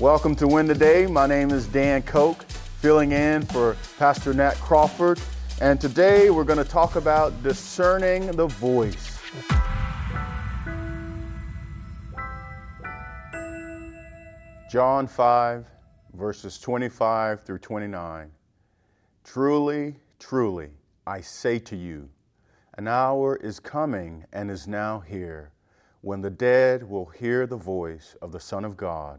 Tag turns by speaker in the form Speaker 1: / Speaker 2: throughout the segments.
Speaker 1: Welcome to Win Today. My name is Dan Koch, filling in for Pastor Nat Crawford. And today we're going to talk about discerning the voice. John 5, verses 25 through 29. Truly, truly, I say to you, an hour is coming and is now here when the dead will hear the voice of the Son of God,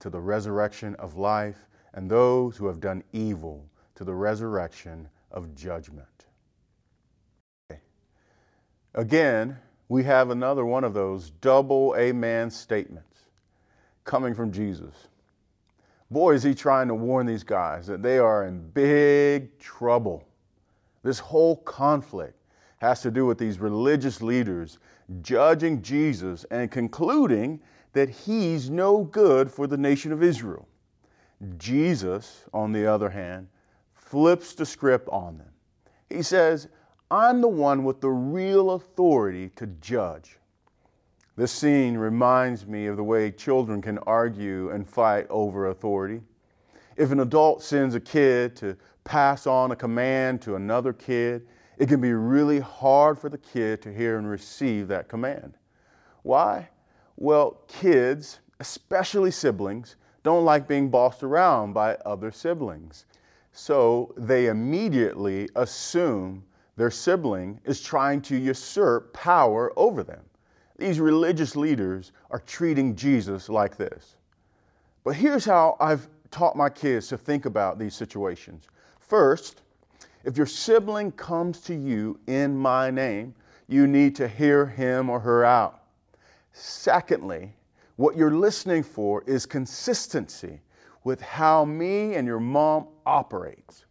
Speaker 1: to the resurrection of life, and those who have done evil to the resurrection of judgment. Again, we have another one of those double amen statements coming from Jesus. Boy, is he trying to warn these guys that they are in big trouble. This whole conflict has to do with these religious leaders judging Jesus and concluding that he's no good for the nation of Israel. Jesus, on the other hand, flips the script on them. He says, I'm the one with the real authority to judge. This scene reminds me of the way children can argue and fight over authority. If an adult sends a kid to pass on a command to another kid, it can be really hard for the kid to hear and receive that command. Why? Well, kids, especially siblings, don't like being bossed around by other siblings. So they immediately assume their sibling is trying to usurp power over them. These religious leaders are treating Jesus like this. But here's how I've taught my kids to think about these situations. First, if your sibling comes to you in my name, you need to hear him or her out. Secondly, what you're listening for is consistency with how me and your mom operates.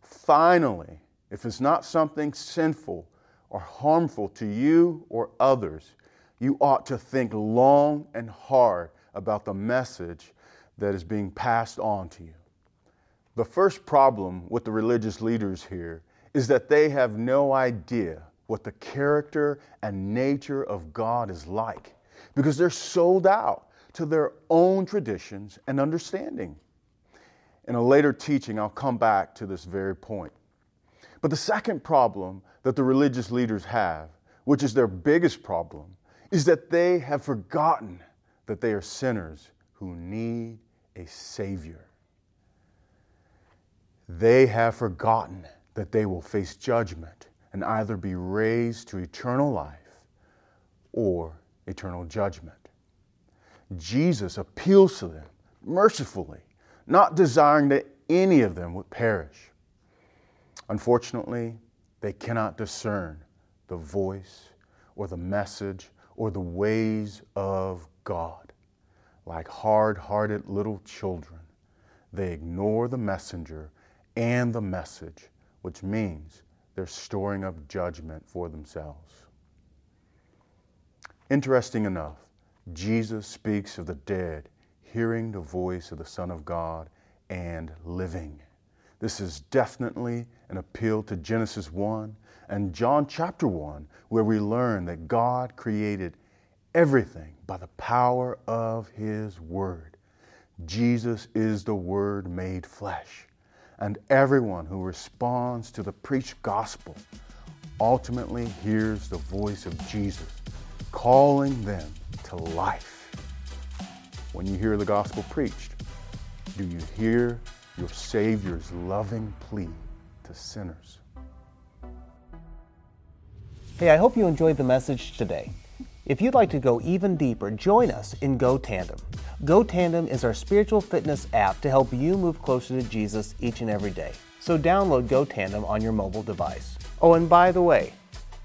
Speaker 1: Finally, if it's not something sinful or harmful to you or others, you ought to think long and hard about the message that is being passed on to you. The first problem with the religious leaders here is that they have no idea what the character and nature of God is like because they're sold out to their own traditions and understanding. In a later teaching, I'll come back to this very point. But the second problem that the religious leaders have, which is their biggest problem, is that they have forgotten that they are sinners who need a Savior. They have forgotten that they will face judgment and either be raised to eternal life or eternal judgment. Jesus appeals to them mercifully, not desiring that any of them would perish. Unfortunately, they cannot discern the voice or the message or the ways of God. Like hard hearted little children, they ignore the messenger and the message, which means they're storing up judgment for themselves. Interesting enough, Jesus speaks of the dead hearing the voice of the Son of God and living. This is definitely an appeal to Genesis 1 and John chapter 1, where we learn that God created everything by the power of His Word. Jesus is the Word made flesh and everyone who responds to the preached gospel ultimately hears the voice of Jesus calling them to life. When you hear the gospel preached, do you hear your Savior's loving plea to sinners?
Speaker 2: Hey, I hope you enjoyed the message today. If you'd like to go even deeper, join us in Go Tandem. Go Tandem is our spiritual fitness app to help you move closer to Jesus each and every day. So download Go Tandem on your mobile device. Oh, and by the way,